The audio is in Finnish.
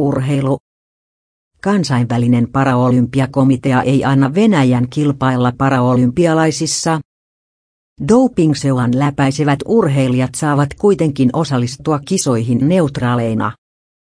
Urheilu. Kansainvälinen paraolympiakomitea ei anna Venäjän kilpailla paraolympialaisissa. Dopingseuhan läpäisevät urheilijat saavat kuitenkin osallistua kisoihin neutraaleina.